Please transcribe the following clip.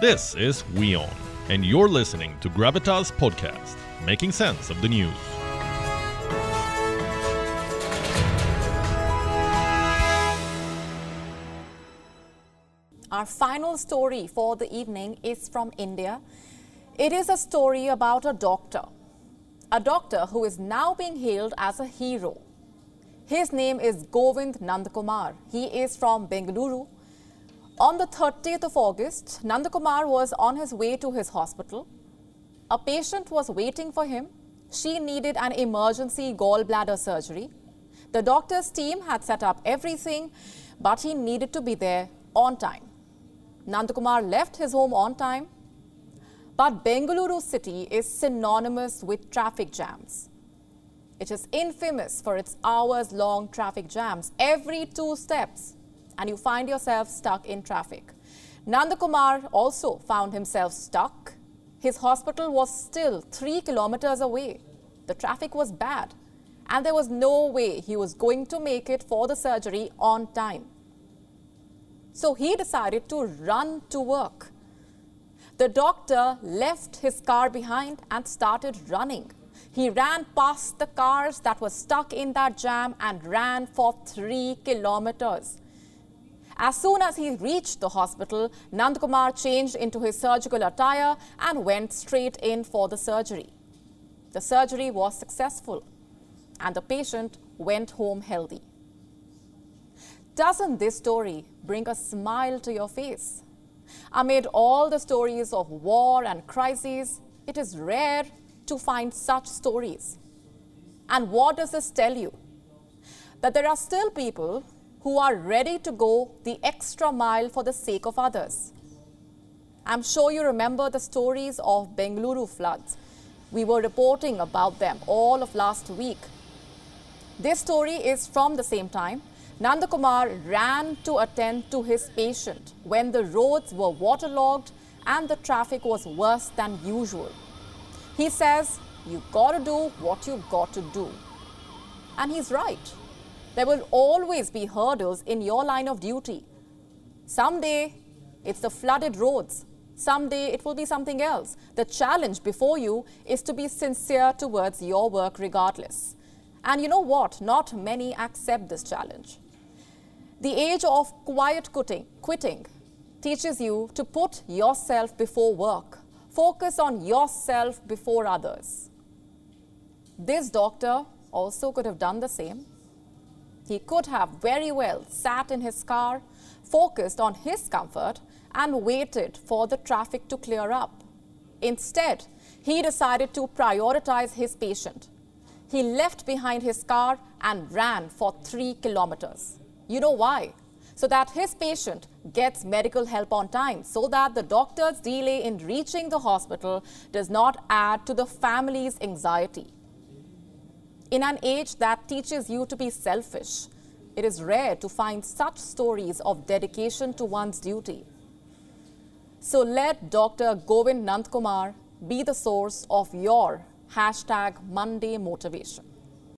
This is WION, and you're listening to Gravitas Podcast, making sense of the news. Our final story for the evening is from India. It is a story about a doctor, a doctor who is now being hailed as a hero. His name is Govind Nandakumar. He is from Bengaluru. On the 30th of August, Nandakumar was on his way to his hospital. A patient was waiting for him. She needed an emergency gallbladder surgery. The doctor's team had set up everything, but he needed to be there on time. Nandakumar left his home on time, but Bengaluru city is synonymous with traffic jams. It is infamous for its hours long traffic jams every two steps, and you find yourself stuck in traffic. Nandakumar also found himself stuck. His hospital was still three kilometers away. The traffic was bad, and there was no way he was going to make it for the surgery on time. So he decided to run to work. The doctor left his car behind and started running. He ran past the cars that were stuck in that jam and ran for three kilometers. As soon as he reached the hospital, Nandakumar changed into his surgical attire and went straight in for the surgery. The surgery was successful, and the patient went home healthy. Doesn't this story bring a smile to your face? Amid all the stories of war and crises, it is rare to find such stories. And what does this tell you? That there are still people who are ready to go the extra mile for the sake of others. I'm sure you remember the stories of Bengaluru floods. We were reporting about them all of last week. This story is from the same time Nandakumar ran to attend to his patient when the roads were waterlogged and the traffic was worse than usual. He says, You gotta do what you got to do. And he's right. There will always be hurdles in your line of duty. Someday it's the flooded roads. Someday it will be something else. The challenge before you is to be sincere towards your work regardless. And you know what? Not many accept this challenge. The age of quiet quitting, quitting teaches you to put yourself before work. Focus on yourself before others. This doctor also could have done the same. He could have very well sat in his car, focused on his comfort, and waited for the traffic to clear up. Instead, he decided to prioritize his patient. He left behind his car and ran for three kilometers. You know why? So that his patient gets medical help on time, so that the doctor's delay in reaching the hospital does not add to the family's anxiety. In an age that teaches you to be selfish, it is rare to find such stories of dedication to one's duty. So let Dr. Govind Nandakumar be the source of your hashtag Monday motivation.